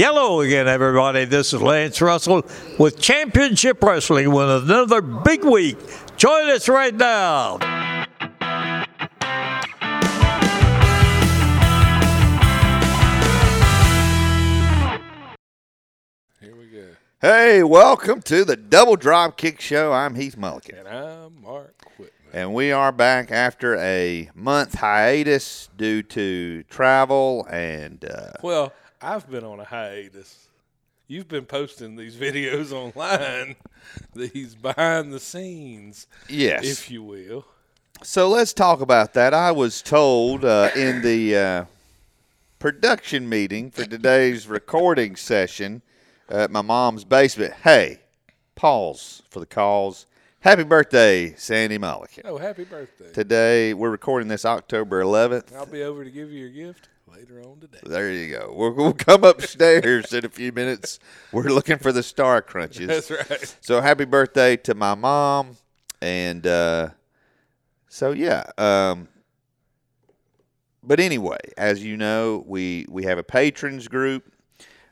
Hello again, everybody. This is Lance Russell with Championship Wrestling with another big week. Join us right now. Here we go. Hey, welcome to the Double Drop Kick Show. I'm Heath Mulligan. And I'm Mark Whitman. And we are back after a month hiatus due to travel and uh, Well, I've been on a hiatus. You've been posting these videos online, these behind the scenes, yes. if you will. so let's talk about that. I was told uh, in the uh, production meeting for today's recording session at my mom's basement, hey, pause for the calls. Happy birthday, Sandy Mulligan. Oh, happy birthday. Today, we're recording this October 11th. I'll be over to give you your gift later on today. There you go. We'll, we'll come upstairs in a few minutes. We're looking for the star crunches. That's right. So happy birthday to my mom, and uh, so yeah. Um, but anyway, as you know, we we have a patrons group.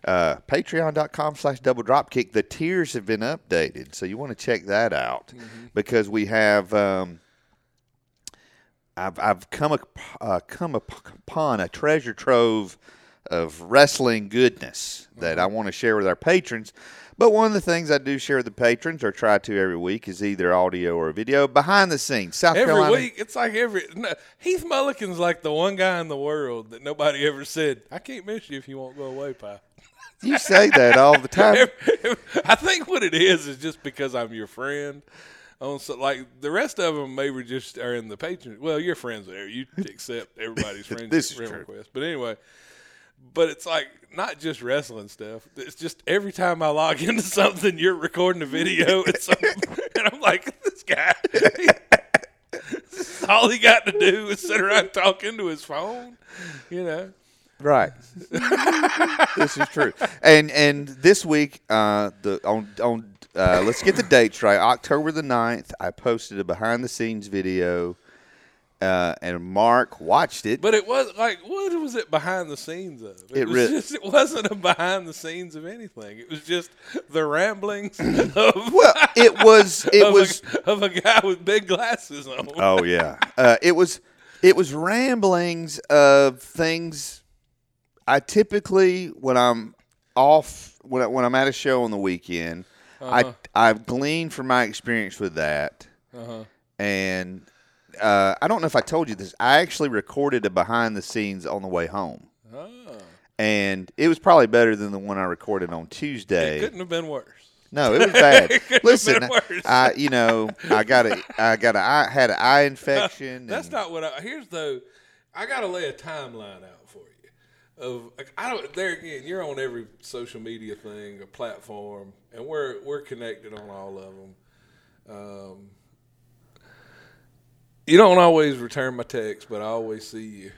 Uh, Patreon.com slash double dropkick. The tiers have been updated, so you want to check that out because we have. Um, I've I've come up, uh, come upon a treasure trove of wrestling goodness that I want to share with our patrons. But one of the things I do share with the patrons, or try to every week, is either audio or video behind the scenes. South Every Carolina. week, it's like every. No, Heath Mulligan's like the one guy in the world that nobody ever said, I can't miss you if you won't go away, pal. You say that all the time. I think what it is is just because I'm your friend. On so like the rest of them maybe just are in the patron. Well, your friends there. You accept everybody's friend, This is friend true. request. But anyway, but it's like not just wrestling stuff. It's just every time I log into something, you're recording a video, and, some, and I'm like, this guy. all he got to do is sit around talking to his phone, you know. Right. this is true. And and this week, uh, the on on uh, let's get the dates right. October the 9th, I posted a behind the scenes video, uh, and Mark watched it. But it was like, what was it behind the scenes of? It, It was re- just, it wasn't a behind the scenes of anything. It was just the ramblings of, well, it was it of, was a, of a guy with big glasses on. Oh yeah. Uh, it was it was ramblings of things I typically when I'm off when I, when I'm at a show on the weekend, I I've gleaned from my experience with that, and uh, I don't know if I told you this. I actually recorded a behind the scenes on the way home, Oh, and it was probably better than the one I recorded on Tuesday. it couldn't have been worse. No, it was bad. Listen, been worse. I you know I got a I got a I had an eye infection. That's and- not what I. Here's though, I got to lay a timeline out. Of like, I don't. There again, you're on every social media thing or platform, and we're we're connected on all of them. Um, you don't always return my text, but I always see you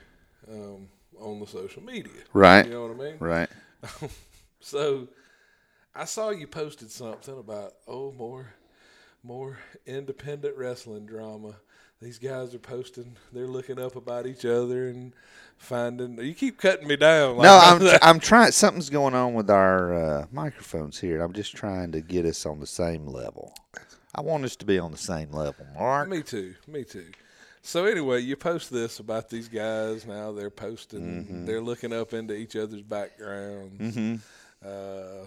um, on the social media. right, You know what I mean? right. So I saw you posted something about oh more more independent wrestling drama. These guys are posting they're looking up about each other and finding you keep cutting me down. Like No, I'm I'm trying. Something's going on with our uh, microphones here. I'm just trying to get us on the same level. I want us to be on the same level, Mark. me too. Me too. So anyway, you post this about these guys now. They're posting. Mm-hmm. They're looking up into each other's backgrounds. Mm-hmm. Uh,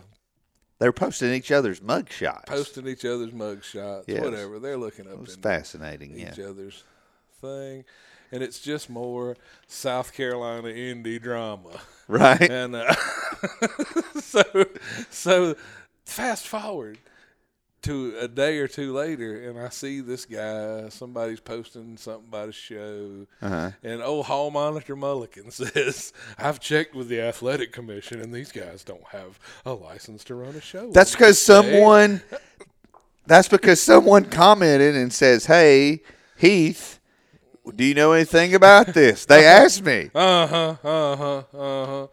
They're posting each other's mug shots. posting each other's mug shots. Yes. Whatever. They're looking up It was fascinating. Yeah. each other's thing, and it's just more South Carolina indie drama. Right. And uh, so, so fast forward to a day or two later, and I see this guy. Somebody's posting something about a show, Uh-huh. and old Hall Monitor Mulligan says, "I've checked with the athletic commission, and these guys don't have a license to run a show." That's because someone. That's because someone commented and says, "Hey, Heath, do you know anything about this?" They asked me. Uh huh. Uh huh. Uh huh.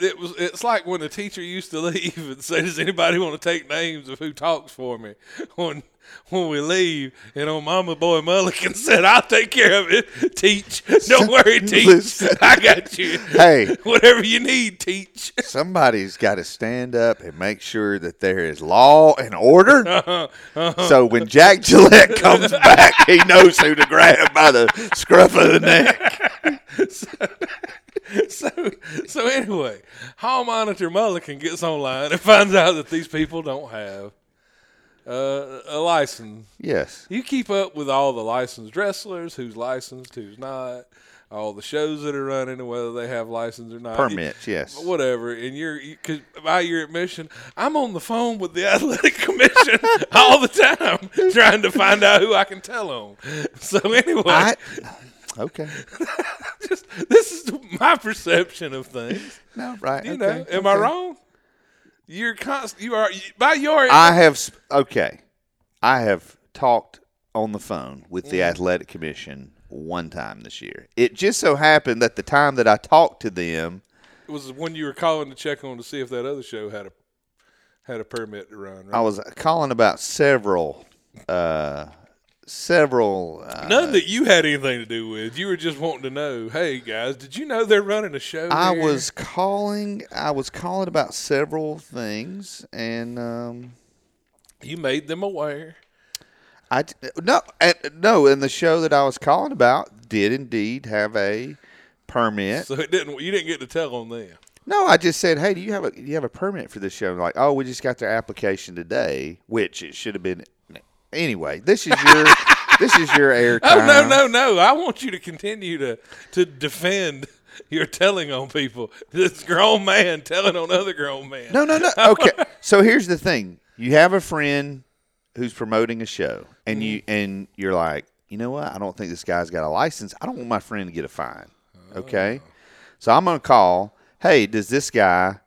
It was it's like when a teacher used to leave and say, "Does anybody want to take names of who talks for me?" When when we leave, and old Mama Boy Mulligan said, "I'll take care of it. Teach, don't worry, teach. I got you. Hey. whatever you need, teach." Somebody's got to stand up and make sure that there is law and order. Uh-huh, So when Jack Gillette comes back, he knows who to grab by the scruff of the neck. so so so anyway, Hall Monitor Mulligan gets online and finds out that these people don't have uh, a license. Yes. You keep up with all the licensed wrestlers, who's licensed, who's not, all the shows that are running, and whether they have license or not. Permits, yes. Whatever, and you're you, cause by your admission, I'm on the phone with the athletic commission all the time, trying to find out who I can tell on. So anyway, I, okay. just, this is my perception of things. No, right. You okay, know, am I wrong? You're const- You are by your. I have okay. I have talked on the phone with Mm. the athletic commission one time this year. It just so happened that the time that I talked to them, it was when you were calling to check on to see if that other show had a had a permit to run. Right? I was calling about several, uh, several. Uh, None that you had anything to do with. You were just wanting to know. Hey guys, did you know they're running a show? I here?" was calling. I was calling about several things, and um, You made them aware. I no, and, no. And the show that I was calling about did indeed have a permit. So it didn't. You didn't get to tell on them. No, I just said, "Hey, do you have a do you have a permit for this show?" And like, oh, we just got their application today, which it should have been. Anyway, this is your this is your airtime. Oh no, no, no! I want you to continue to to defend your telling on people. This grown man telling on other grown men. no, no, no. Okay, so here's the thing: you have a friend who's promoting a show, and you Mm-hmm. and you're like, you know what? I don't think this guy's got a license. I don't want my friend to get a fine. Okay, Oh. so I'm gonna call. Hey, does this guy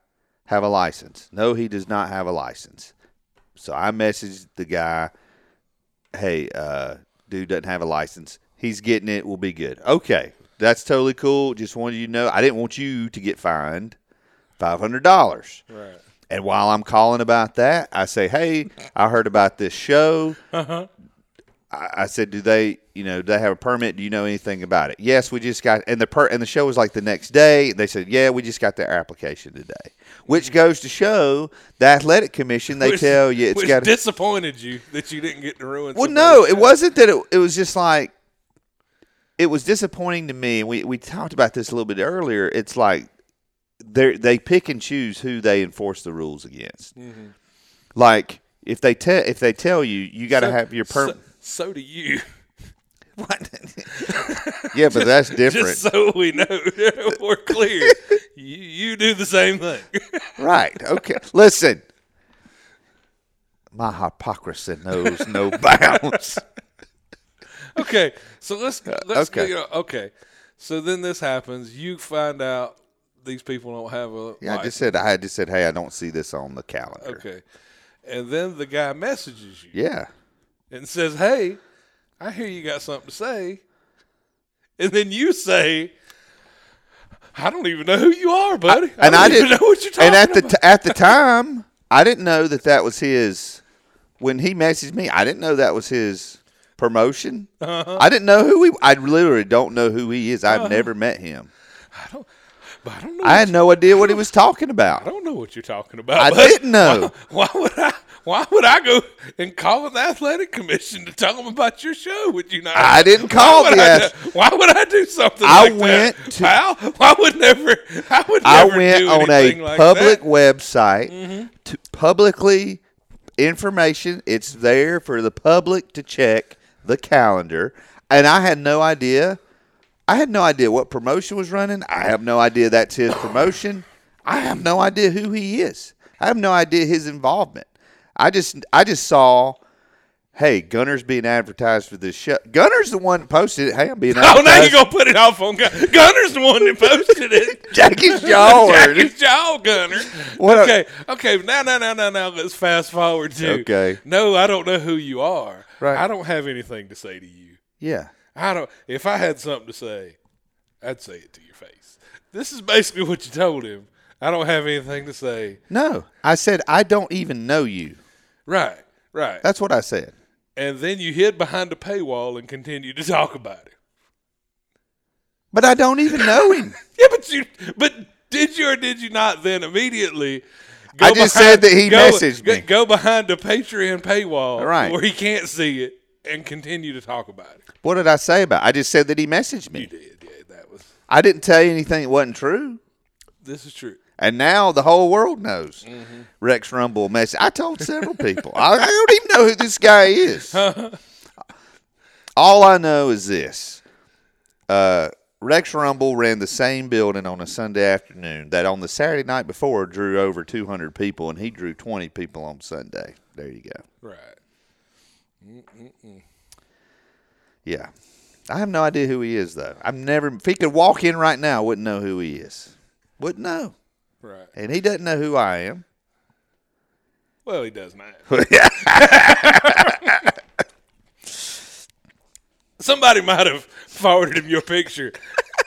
have a license? No, he does not have a license. So I messaged the guy. Hey, uh, dude doesn't have a license. He's getting it. We'll be good. Okay, that's totally cool. Just wanted you to know. I didn't want you to get fined five hundred dollars. Right. And while I'm calling about that, I say, "Hey, I heard about this show." Uh-huh. I, I said, "Do they, you know, do they have a permit? Do you know anything about it?" Yes, we just got, and the per, and the show was like the next day. They said, "Yeah, we just got their application today," which goes to show the athletic commission. They Which- tell you it's got. disappointed you that you didn't get to ruin. well, no, it wasn't that. It, it was just like it was disappointing to me. We we talked about this a little bit earlier. It's like they they pick and choose who they enforce the rules against. Mm-hmm. Like if they tell if they tell you you got to So- have your per. So, so do you. What? yeah, but that's different, Just so we know, we're clear. you, you do the same thing. right? Okay, listen. My hypocrisy knows no bounds. okay, so let's uh, let's okay. okay. Uh, okay. So then this happens. You find out these people don't have a. Yeah, I just said I just said, hey, I don't see this on the calendar. Okay, and then the guy messages you Yeah. and says, "Hey, I hear you got something to say," and then you say. I don't even know who you are, buddy. and don't I even didn't know what you're talking And at the about. t- at the time, I didn't know that that was his. When he messaged me, I didn't know that was his promotion. Uh-huh. I didn't know who he. I literally don't know who he is. I've never met him. I don't. I don't know. I had no idea what he was talking about. I don't know what you're talking about. I didn't know. Why, why would I? Why would I go and call the athletic commission to tell them about your show? Would you not? I didn't call why would the I ath- do- Why would I do something? I like went that, to- pal? Why would never? I would. I Never went do on a like public that. Mm-hmm. website to publicly information. It's there for the public to check the calendar, and I had no idea. I had no idea what promotion was running. I have no idea that's his promotion. I have no idea who he is. I have no idea his involvement. I just I just saw, hey, Gunner's being advertised for this show. Gunner's the one that posted it. Hey, I'm being Oh, now you're gonna put it off on Gun- Gunner's the one that posted it. Jackie's jaw. Jackie's jaw, Gunner. What a- okay, okay. Now, now, now, now, now. Let's fast forward to. Okay. No, I don't know who you are. Right. I don't have anything to say to you. Yeah. I don't. If I had something to say, I'd say it to your face. This is basically what you told him. I don't have anything to say. No, I said I don't even know you. Right, right. That's what I said. and then you hid behind a paywall and continued to talk about it. But I don't even know him. Yeah, but you, but did you or did you not then immediately? Go I just said that he go, messaged go, me. Go behind the Patreon paywall, Right. where he can't see it, and continue to talk about it. what did I say about? It? I just said that he messaged me. You did, yeah. That was. I didn't tell you anything that wasn't true. This is true. And now the whole world knows. Rex Rumble message. I told several people. I, I don't even know who this guy is. All I know is this. Uh, Rex Rumble ran the same building on a Sunday afternoon that on the Saturday night before drew over 200 people, and he drew 20 people on Sunday. There you go. Right. Yeah. I have no idea who he is, though. I've never, if he could walk in right now, I wouldn't know who he is. Wouldn't know. Right. And he doesn't know who I am. Well, he does not. Somebody might have forwarded him your picture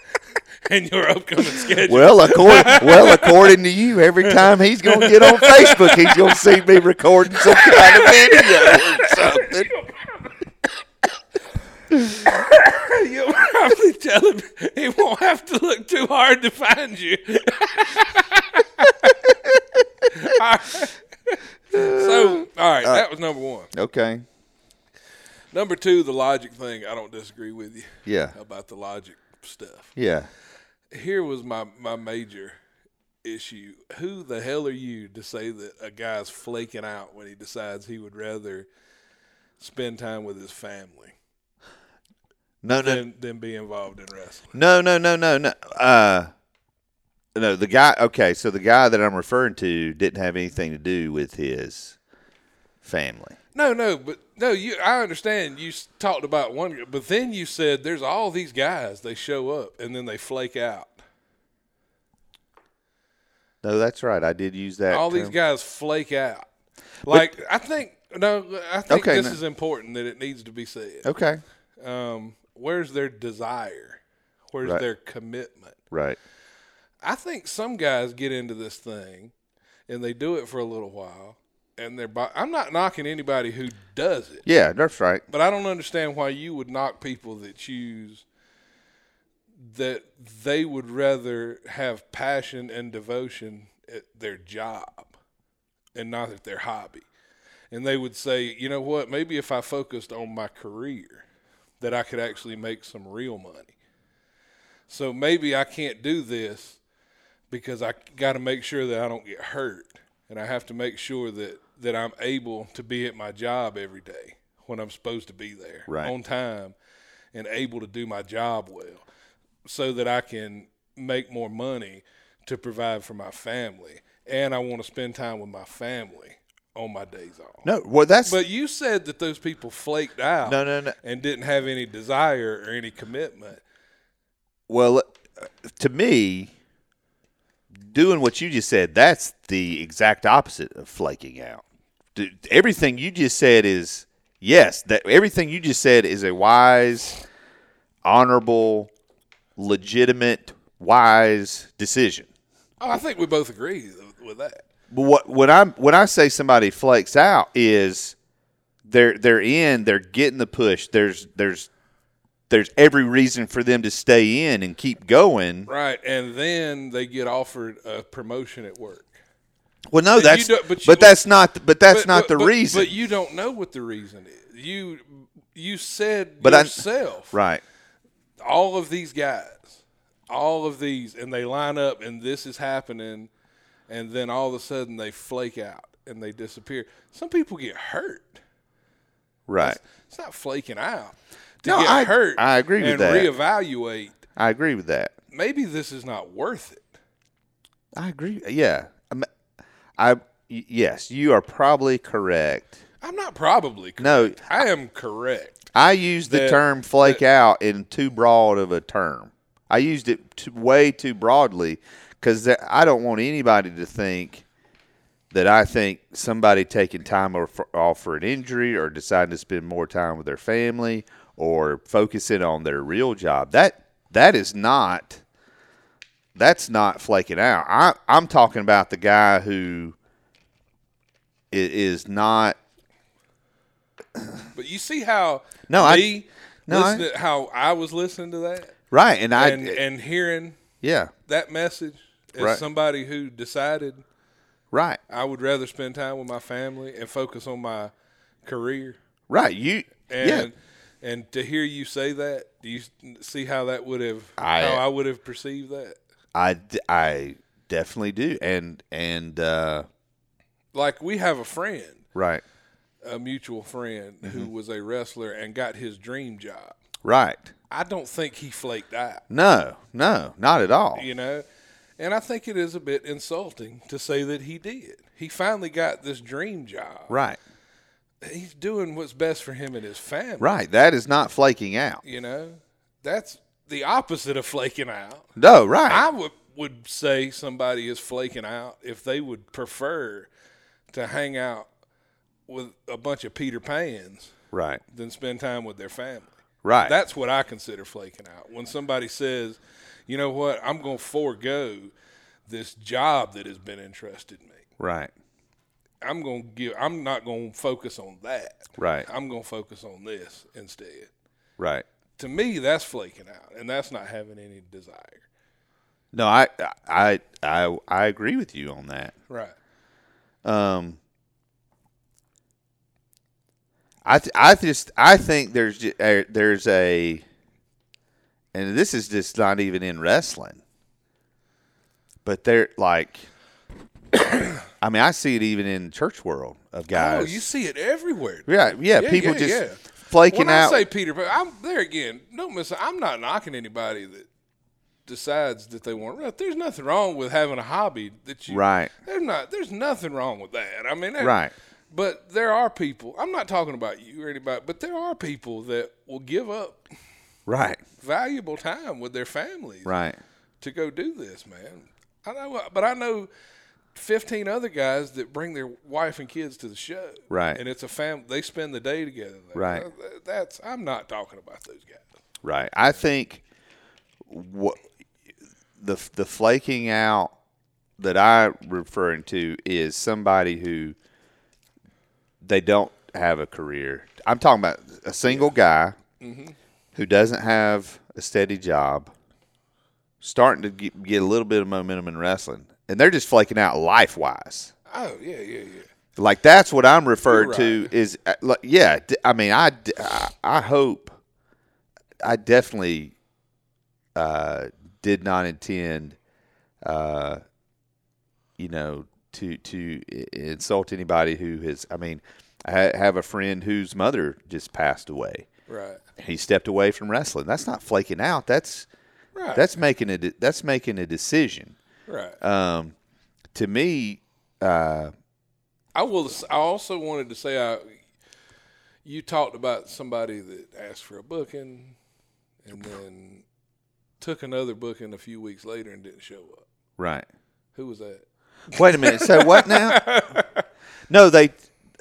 and your upcoming schedule. Well, according well, according to you, every time he's gonna get on Facebook, he's gonna see me recording some kind of video or something. You'll probably tell him he won't have to look too hard to find you. All right. So, all right, that was number one. Okay. Number two, the logic thing. I don't disagree with you Yeah. about the logic stuff. Yeah. Here was my, my major issue. Who the hell are you to say that a guy's flaking out when he decides he would rather spend time with his family No, no, than, than be involved in wrestling? no, no, no, no, no. Uh, no. The guy. Okay, so the guy that I'm referring to didn't have anything to do with his family. No, no, but no, you. I understand you talked about one, but then you said there's all these guys. They show up and then they flake out. No, that's right. I did use that. all these guys flake out. Like I think no, I think Okay, this no. is important that it needs to be said. Okay. Um, where's their desire? Where's Right. their commitment? Right. I think some guys get into this thing and they do it for a little while, and they're. Bo- I'm not knocking anybody who does it. Yeah, that's right. But I don't understand why you would knock people that choose that they would rather have passion and devotion at their job and not at their hobby. And they would say, you know what, maybe if I focused on my career, that I could actually make some real money. So maybe I can't do this because I got to make sure that I don't get hurt. And I have to make sure that, that I'm able to be at my job every day when I'm supposed to be there Right. on time and able to do my job well so that I can make more money to provide for my family. And I want to spend time with my family on my days off. No, well, that's But you said that those people flaked out No, no, no. and didn't have any desire or any commitment. Well, uh, to me, doing what you just said, that's the exact opposite of flaking out. D- Everything you just said is yes, that everything you just said is a wise, honorable, legitimate, wise decision. Oh, I think we both agree with that. But what when I when I say somebody flakes out is they're they're in, they're getting the push. There's there's there's every reason for them to stay in and keep going. Right. And then they get offered a promotion at work. Well, no, you that's but, but that's not but that's But- not but- the reason. But you don't know what the reason is. You you said But I- yourself right. all of these guys, all of these, and they line up, and this is happening, and then all of a sudden they flake out and they disappear. Some people get hurt. Right. It's not flaking out. To No, get I- hurt, I agree with and that. reevaluate. I agree with that. Maybe this is not worth it. I agree. Yeah. I'm- I yes, you are probably correct. I'm not probably correct. No. I am correct. I used the That- term flake out in too broad of a term. I used it too, way too broadly because I don't want anybody to think that I think somebody taking time off for, off for an injury or deciding to spend more time with their family or focusing on their real job. That that is not that's not flaking out. I I'm talking about the guy who i- not But you see how No, I- no, I- how I was listening to that right, and I and and hearing yeah, that message as Right. somebody who decided right, I would rather spend time with my family and focus on my career. right. You And yeah, and to hear you say that, do you see how that would have I- how I would have perceived that? I I definitely do, and and uh, Like we have a friend, right, a mutual friend Mm-hmm. who was a wrestler and got his dream job. right. I don't think he flaked out. No, no, not at all. you know. And I think it is a bit insulting to say that he did. He finally got this dream job. Right, He's doing what's best for him and his family. right. That is not flaking out. You know, that's the opposite of flaking out. No, right, I would would say somebody is flaking out if they would prefer to hang out with a bunch of Peter Pans right, than spend time with their family. right. That's what I consider flaking out. When somebody says, you know what, I'm going to forego this job that has been entrusted me. right, I'm going to give, I'm not going to focus on that. right, I'm going to focus on this instead. right. To me, that's flaking out, and that's not having any desire. No, I I I I agree with you on that. Right. Um, I th- I just I think there's uh, there's a, and this is just not even in wrestling, but they're like, I mean, I see it even in church world of guys. Oh, you see it everywhere. yeah, yeah, Yeah, people yeah, just yeah. flaking when out. I say Peter Pan, I'm there again. Don't miss. I'm not knocking anybody that decides that they want. There's nothing wrong with having a hobby that you. Right. There's not. There's nothing wrong with that. I mean. there- Right. But there are people. I'm not talking about you or anybody, but there are people that will give up right, valuable time with their families right, to go do this, man. I know, but I know 15 other guys that bring their wife and kids to the show. Right. And it's a family. They spend the day together. there. Right. Uh, That's. I'm not talking about those guys. right. I think what the the flaking out that I'm referring to is somebody who they don't have a career. I'm talking about a single guy who doesn't have a steady job, starting to get, get a little bit of momentum in wrestling, and they're just flaking out life wise. Oh yeah, yeah, yeah. Like that's what I'm referred You're to. Is uh, like, yeah. I mean, I I hope, I definitely uh, did not intend, uh, you know, to to insult anybody who has. I mean, I have a friend whose mother just passed away. Right. He stepped away from wrestling. That's not flaking out. That's Right. that's making a de- that's making a decision. right. Um, to me, uh, I will. I also wanted to say, I, you talked about somebody that asked for a booking, and then took another booking a few weeks later and didn't show up. right. Who was that? Wait a minute. So what now? No, they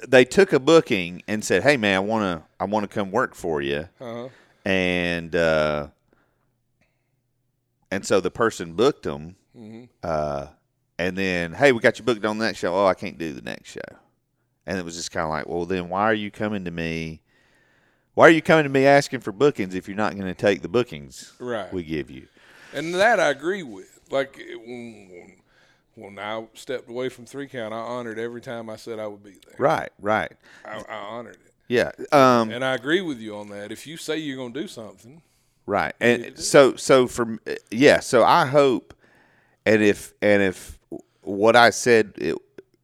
they took a booking and said, "Hey, man, I want to I want to come work for you," Uh-huh. and uh, and so the person booked them, Mm-hmm. uh, and then, "Hey, we got you booked on that show." Oh, I can't do the next show, and it was just kind of like, "Well, then why are you coming to me?" Why are you coming to me asking for bookings if you're not going to take the bookings Right. we give you? And that I agree with. Like when, when I stepped away from three count, I honored every time I said I would be there. Right, right. I, I honored it, Yeah. Um, and I agree with you on that. If you say you're going to do something, Right. And so so for yeah, so I hope and if and if what I said it,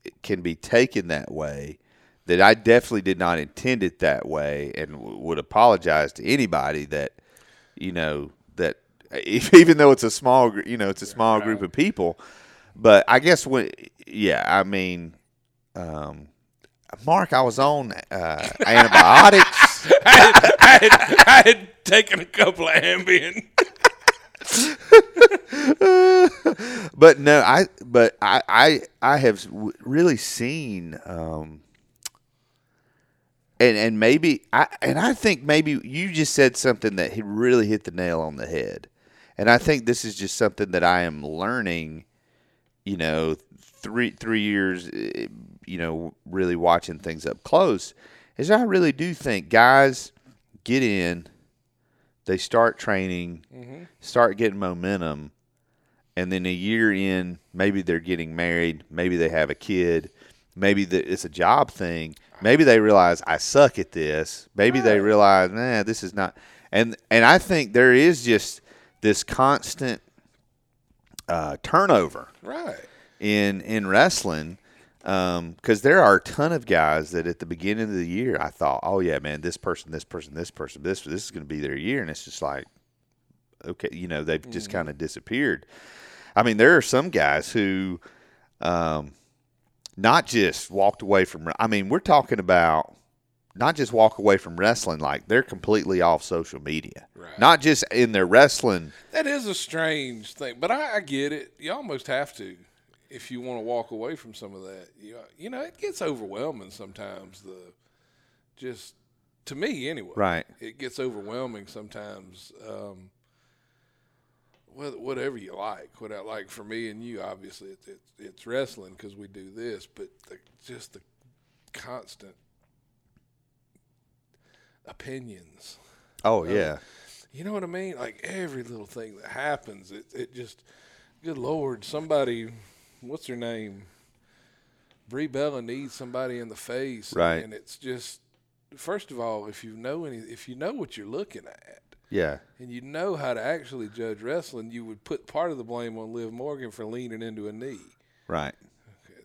it can be taken that way that I definitely did not intend it that way and w- would apologize to anybody that you know that if, even though it's a small you know it's a small group of people but I guess when yeah, I mean um Mark, I was on uh, antibiotics. I had, I had, I had taken a couple of Ambien. but no, I but I I I have really seen um and and maybe I and I think maybe you just said something that he really hit the nail on the head. and I think this is just something that I am learning. You know, three three years, eh, you know, really watching things up close, is I really do think guys get in, they start training, start getting momentum, and then a year in, maybe they're getting married, maybe they have a kid, maybe the, it's a job thing, maybe they realize I suck at this, maybe they realize, nah, this is not, and and I think there is just this constant uh, turnover Right. in in wrestling because there are a ton of guys that at the beginning of the year I thought, oh yeah, man, this person, this person, this person, this this is going to be their year, and it's just like, okay, you know, they've just kind of disappeared. I mean, there are some guys who, um, not just walked away from. I mean, we're talking about not just walk away from wrestling, like they're completely off social media, Right. not just in their wrestling. That is a strange thing, but I, I get it. You almost have to if you want to walk away from some of that. You, you know, it gets overwhelming sometimes. The just to me anyway, Right. It gets overwhelming sometimes. Um, whatever you like, what I like for me and you, obviously it's it's, it's wrestling because we do this, but the, just the constant opinions. Oh yeah, You know what I mean? Like every little thing that happens, it it just, good lord, somebody, what's her name? Brie Bella needs somebody in the face, Right. And it's just, first of all, if you know any, if you know what you're looking at, yeah, and you know how to actually judge wrestling, you would put part of the blame on Liv Morgan for leaning into a knee. right,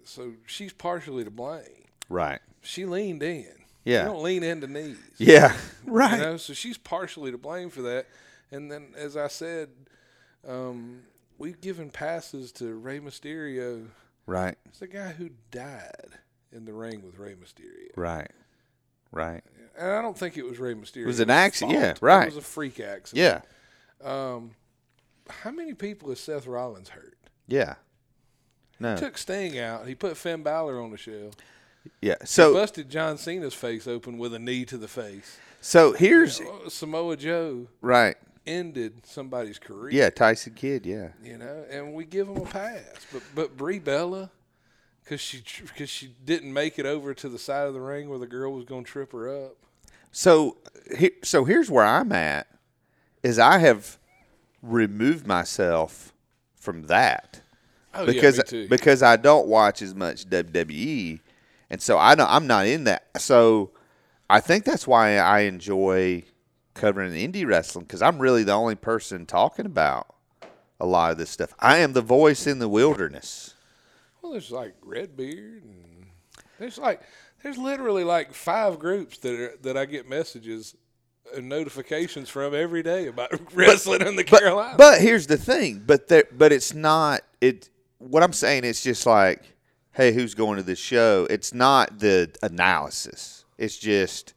So she's partially to blame. right, She leaned in. Yeah. You don't lean into knees. yeah, right. You know, so she's partially to blame for that. And then, as I said, um, we've given passes to Rey Mysterio. Right, It's the guy who died in the ring with Rey Mysterio. right, right. And I don't think it was Rey Mysterio. It was an accident, yeah, right. It was a freak accident. Yeah, How many people has Seth Rollins hurt? yeah. No, He Took Sting out. He put Finn Balor on the show. yeah. So, he Busted John Cena's face open with a knee to the face. so here's Uh, Samoa Joe right. Ended somebody's career. Yeah, Tyson Kidd. Yeah, you know, and we give them a pass. But but Brie Bella, because she because she didn't make it over to the side of the ring where the girl was going to trip her up. So, so here's where I'm at. Is I have removed myself from that Oh because yeah, because I don't watch as much WWE, and so I don't, I'm not in that. So I think that's why I enjoy covering indie wrestling because I'm really the only person talking about a lot of this stuff. I am the voice in the wilderness. well, there's like Redbeard, and there's like there's literally like five groups that are, that I get messages and notifications from every day about wrestling in the Carolinas. But here's the thing. But there, but it's not. It. What I'm saying is just like, hey, who's going to this show? It's not the analysis. It's just,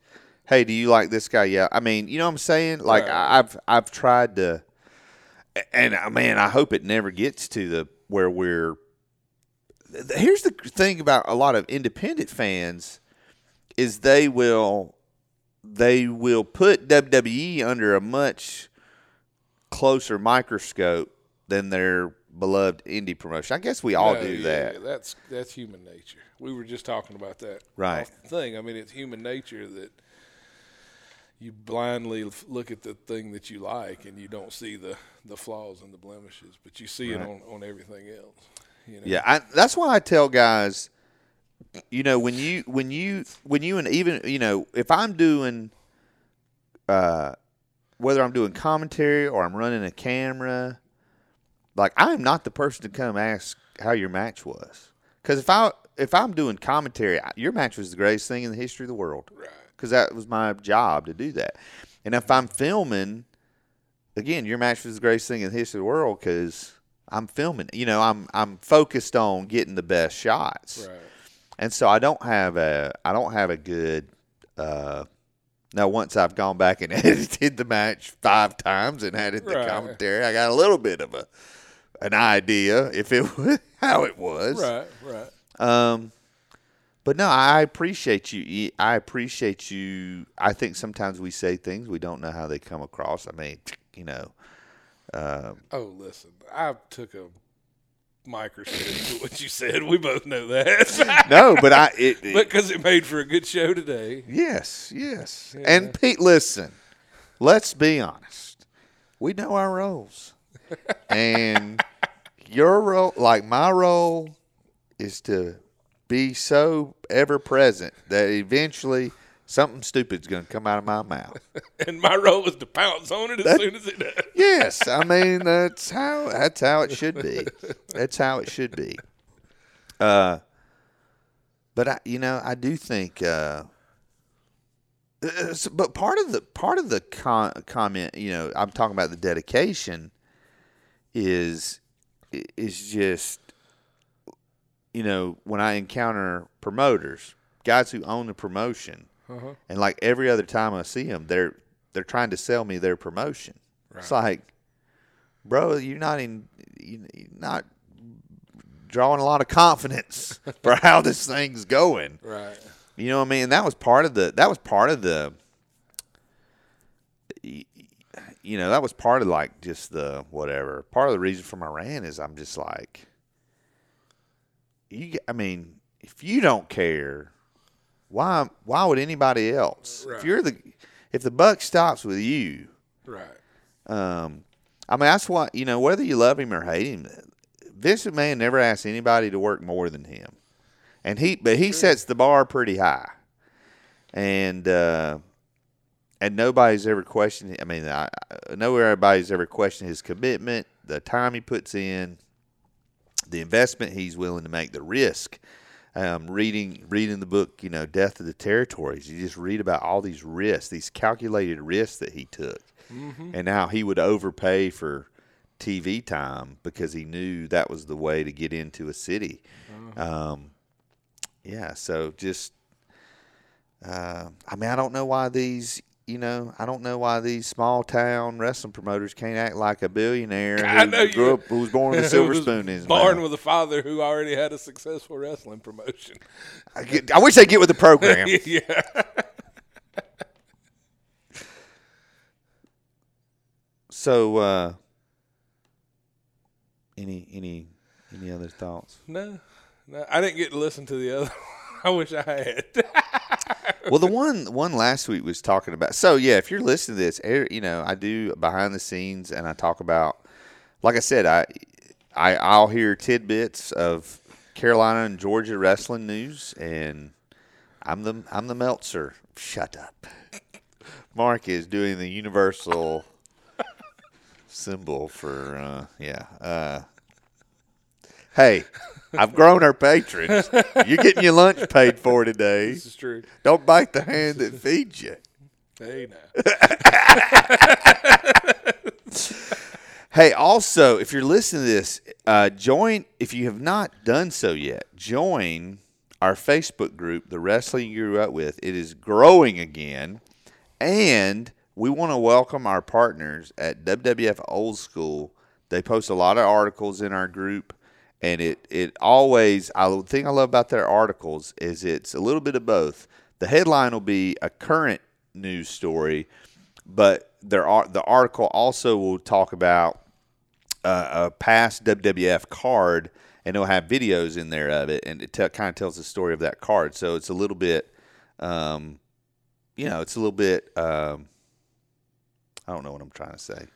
hey, do you like this guy? Yeah. I mean, you know what I'm saying? Like Right. I, I've I've tried to, and uh, man, I hope it never gets to the where we're. Here's the thing about a lot of independent fans, is they will, they will put WWE under a much closer microscope than their beloved indie promotion. I guess we all No, do yeah, that. yeah, that's that's human nature. We were just talking about that Right. thing. I mean, it's human nature that you blindly look at the thing that you like and you don't see the, the flaws and the blemishes, but you see it on, on everything else. You know? Yeah, I, that's why I tell guys, you know, when you when you when you and even you know, if I'm doing, uh, whether I'm doing commentary or I'm running a camera, like I am not the person to come ask how your match was, because if I if I'm doing commentary, your match was the greatest thing in the history of the world, Right. Because that was my job to do that, and if I'm filming, again, your match was the greatest thing in the history of the world because I'm filming. You know, I'm I'm focused on getting the best shots, Right. and so I don't have a I don't have a good. Uh, now, once I've gone back and edited the match five times and added the Right. commentary, I got a little bit of a an idea if it how it was. Right. Right. Um, but no, I appreciate you. I appreciate you. I think sometimes we say things we don't know how they come across. I mean, you know, Um, Oh, listen, I took a microscope to what you said. We both know that. no, but I it, it- because it made for a good show today. yes, yes. And Pete, listen, let's be honest. We know our roles, and your role, like my role, is to be so ever present that eventually something stupid's going to come out of my mouth. And my role is to pounce on it as soon as it does. Yes, I mean that's how that's how it should be. That's how it should be. Uh, but I, you know, I do think. Uh, uh, but part of the part of the con- comment, you know, I'm talking about the dedication, is is just, you know, when I encounter promoters, guys who own the promotion, uh-huh. and like every other time I see them, they're they're trying to sell me their promotion. It's like, bro, you're not in, you're not drawing a lot of confidence for how this thing's going. Right. You know what I mean? That was part of the. That was part of the. You know, that was part of like just the whatever. Part of the reason for my rant is I'm just like, you. I mean, if you don't care, why? Why would anybody else? If you're the, if the buck stops with you, Right. um, I mean, that's what you know. Whether you love him or hate him, Vince McMahon never asked anybody to work more than him, and he but he sets the bar pretty high, and uh, and nobody's ever questioned. I mean, I, I know everybody's ever questioned his commitment, the time he puts in, the investment he's willing to make, the risk. Um, reading reading the book, you know, Death of the Territories, you just read about all these risks, these calculated risks that he took and now he would overpay for TV time because he knew that was the way to get into a city. Um, yeah, so just, uh, I mean, I don't know why these, you know, I don't know why these small town wrestling promoters can't act like a billionaire I who know you- grew up, who was born with a silver spoon in his Born mouth. with a father who already had a successful wrestling promotion. I, get- I wish they get with the program. yeah. so, uh, any any any other thoughts? No, no, I didn't get to listen to the other. I wish I had. well, the one one last week was talking about. So yeah, if you're listening to this, you know I do behind the scenes, and I talk about. Like I said, I I I'll hear tidbits of Carolina and Georgia wrestling news, and I'm the I'm the Meltzer. Shut up. Mark is doing the universal symbol for uh, yeah. Uh, hey, I've grown our patrons. You're getting your lunch paid for today. this is true. Don't bite the hand that feeds you. Hey now. Hey, also, if you're listening to this, uh, join, if you have not done so yet, join our Facebook group, The Wrestling You Grew Up With. It is growing again. And we want to welcome our partners at WWF Old School. They post a lot of articles in our group. And it, it always, I, the thing I love about their articles is it's a little bit of both. The headline will be a current news story, but there are the article also will talk about uh, a past WWF card, and it'll have videos in there of it, and it te- kind of tells the story of that card. So it's a little bit, um, you know, it's a little bit. Um, I don't know what I'm trying to say.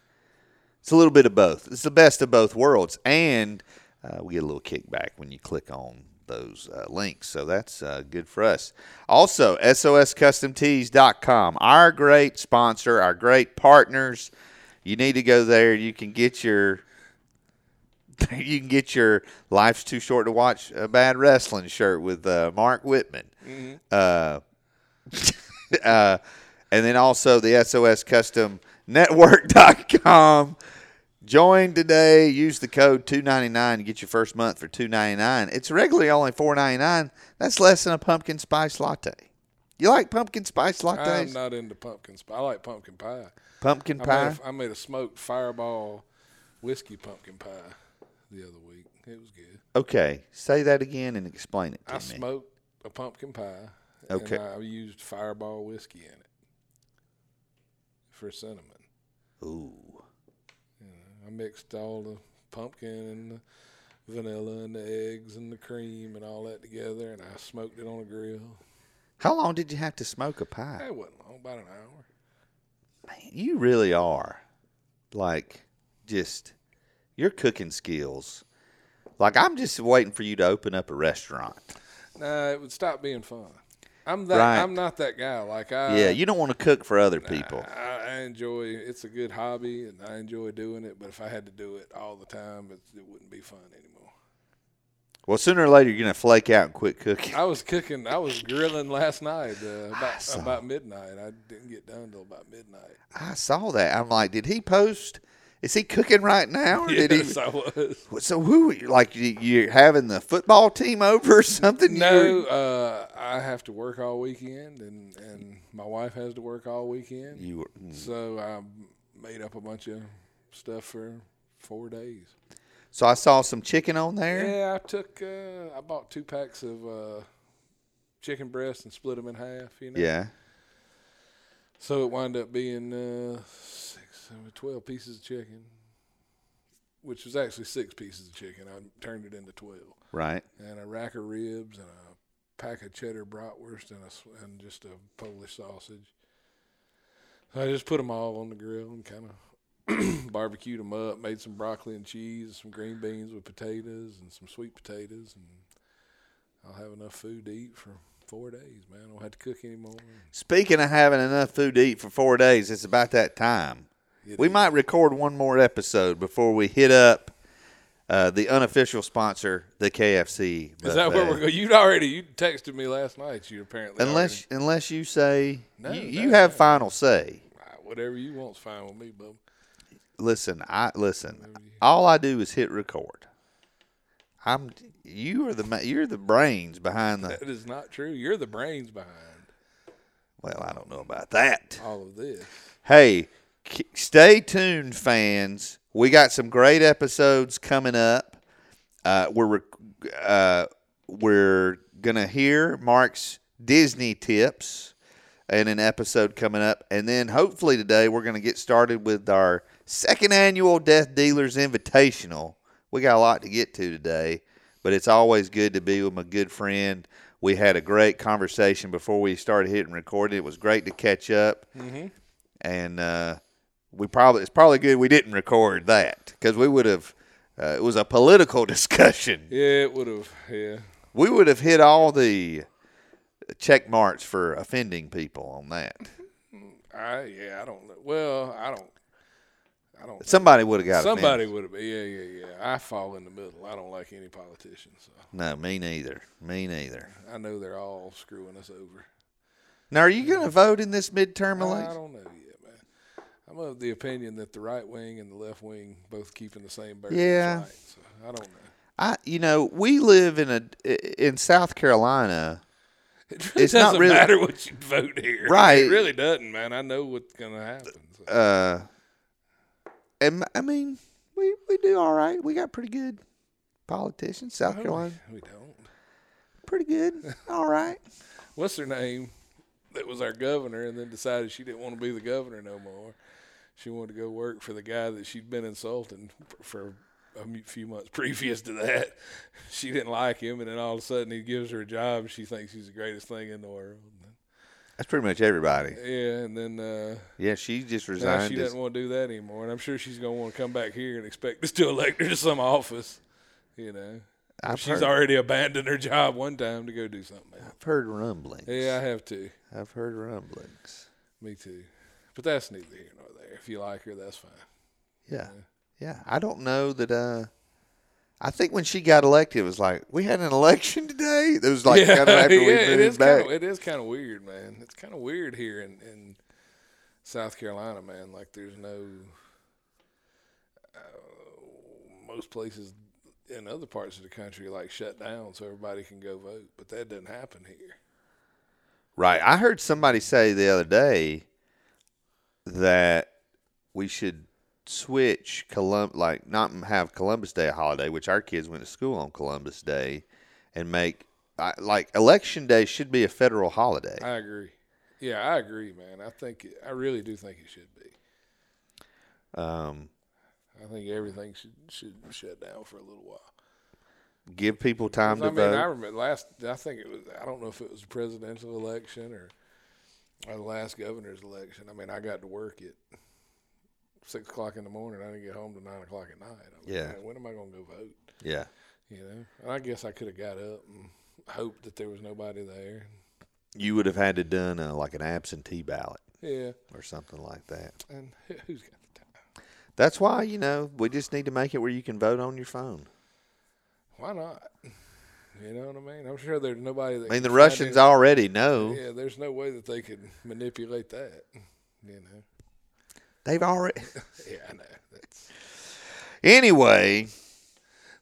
It's a little bit of both. It's the best of both worlds, and uh, we get a little kickback when you click on those uh, links. So that's uh, good for us. Also, SOSCustomTees.com, our great sponsor, our great partners. You need to go there. You can get your you can get your "Life's Too Short to Watch a Bad Wrestling" shirt with uh, Mark Whitman. Uh, uh, and then also the SOS Custom Network.com. Join today. Use the code two ninety nine to get your first month for two ninety nine. It's regularly only four ninety nine. That's less than a pumpkin spice latte. You like pumpkin spice lattes? I'm not into pumpkin spice. I like pumpkin pie. pumpkin I pie. made, a, I made a smoked fireball whiskey pumpkin pie the other week. It was good. Okay, say that again and explain it to I me. smoked a pumpkin pie. Okay. I used fireball whiskey in it for cinnamon. Ooh. I mixed all the pumpkin and the vanilla and the eggs and the cream and all that together, and I smoked it on a grill. How long did you have to smoke a pie? It wasn't long, about an hour. Man, you really are like just your cooking skills. Like I'm just waiting for you to open up a restaurant. Nah, it would stop being fun. I'm that. Right. I'm not that guy. Like I. yeah, you don't want to cook for other people. I, I enjoy. It's a good hobby, and I enjoy doing it. But if I had to do it all the time, it, it wouldn't be fun anymore. Well, sooner or later you're gonna flake out and quit cooking. I was cooking. I was grilling last night uh, about saw. about midnight. I didn't get done till about midnight. I saw that. I'm like, did he post? Is he cooking right now? Or did he? Yes, I was. So who? Like you- you're having the football team over or something? No, uh, I have to work all weekend, and and my wife has to work all weekend. You were, mm. So I made up a bunch of stuff for four days. so I saw some chicken on there. Yeah, I took. Uh, I bought two packs of uh, chicken breasts and split them in half. You know. Yeah. So it wound up being six, seven, 12 pieces of chicken, which was actually six pieces of chicken. I turned it into 12. Right. And a rack of ribs and a pack of cheddar bratwurst and, a, and just a Polish sausage. So I just put them all on the grill and kind of barbecued them up, made some broccoli and cheese, some green beans with potatoes and some sweet potatoes. And I'll have enough food to eat for four days, man. I don't have to cook anymore. Speaking of having enough food to eat for four days, it's about that time. It We is. might record one more episode before we hit up uh, the unofficial sponsor, the KFC. Is that where we're going? You'd already you texted me last night. You apparently Unless unless you say No, you, you have final say. whatever you want's fine with me, bub. Listen, I listen. All I do is hit record. I'm you are the you're the brains behind the. That is not true. You're the brains behind Well, I don't know about that. all of this. Hey, stay tuned, fans. We got some great episodes coming up. Uh, we're uh, we're gonna hear Mark's Disney tips in an episode coming up, and then hopefully today we're gonna get started with our second annual Death Dealers Invitational. We got a lot to get to today, but it's always good to be with my good friend. We had a great conversation before we started hitting recording. It was great to catch up and uh, we probably it's probably good we didn't record that because we would have. Uh, it was a political discussion. Yeah, it would have. Yeah, We would have hit all the check marks for offending people on that. I yeah. I don't know. Well, I don't. I don't. Somebody would have got Somebody would have. Yeah, yeah, yeah. I fall in the middle. I don't like any politicians. So No, me neither. Me neither. I know they're all screwing us over. Now, are you going to vote in this midterm I election? don't know yet. I'm of the opinion that the right wing and the left wing both keeping the same bird. Yeah. Right, so I don't know. I, you know, we live in a in South Carolina. It really It's not doesn't really- matter what you vote here. Right. It really doesn't, man. I know what's gonna happen. So. Uh, and I mean, we we do all right. We got pretty good politicians. South No, Carolina, We don't. pretty good. All right. What's her name? That was our governor, and then decided she didn't want to be the governor no more. She wanted to go work for the guy that she'd been insulting for a few months previous to that. She didn't like him, and then all of a sudden he gives her a job. and She thinks he's the greatest thing in the world. That's pretty much everybody. Yeah, and then uh, Yeah, she just resigned. she doesn't want to do that anymore. And I'm sure she's going to want to come back here and expect us to elect her to some office. You know, I've she's heard, already abandoned her job one time to go do something else. I've heard rumblings. Yeah, I have too. I've heard rumblings. Me too. But that's neither here nor there. If you like her, that's fine. Yeah, yeah. I don't know that. uh I think when she got elected, it was like we had an election today. It was like yeah, kind of after we yeah, it moved is back. kind of it is kind of weird, man. It's kind of weird here in, in South Carolina, man. Like there's no uh, most places in other parts of the country like shut down so everybody can go vote, but that doesn't happen here. Right. I heard somebody say the other day that we should switch Colum like not have Columbus Day a holiday, which our kids went to school on Columbus Day, and make I, like election day should be a federal holiday. I agree. Yeah, I agree, man. I think I really do think it should be. Um, I think everything should should shut down for a little while. Give people time to I mean, vote. I remember last. I think it was. I don't know if it was the presidential election or, or the last governor's election. I mean, I got to work at six o'clock in the morning. I didn't get home till nine o'clock at night. I mean, Yeah. man, when am I going to go vote? yeah. You know, and I guess I could have got up and hoped that there was nobody there. You would have had to done uh, like an absentee ballot Yeah, or something like that. and who- who's got the time? That's why you know we just need to make it where you can vote on your phone. Why not? You know what I mean? I'm sure there's nobody that. I mean, the Russians already know. Yeah, there's no way that they could manipulate that. You know. They've already. Yeah, I know. That's, Anyway,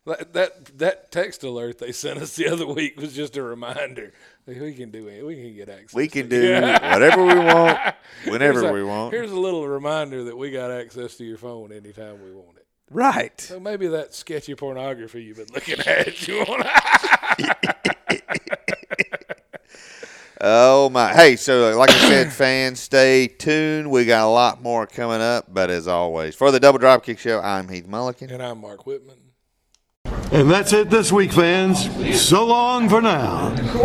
that that that text alert they sent us the other week was just a reminder. Like, we can do it. We can get access. we can do whatever we want, whenever a- we want. Here's a little reminder that we got access to your phone anytime we want it. Right. So maybe that sketchy pornography you've been looking at, you want Oh my! Hey, so like I said, fans, stay tuned. We got a lot more coming up. But as always, for the Double Dropkick Show, I'm Heath Mulligan. And I'm Mark Whitman. And that's it this week, fans. So long for now.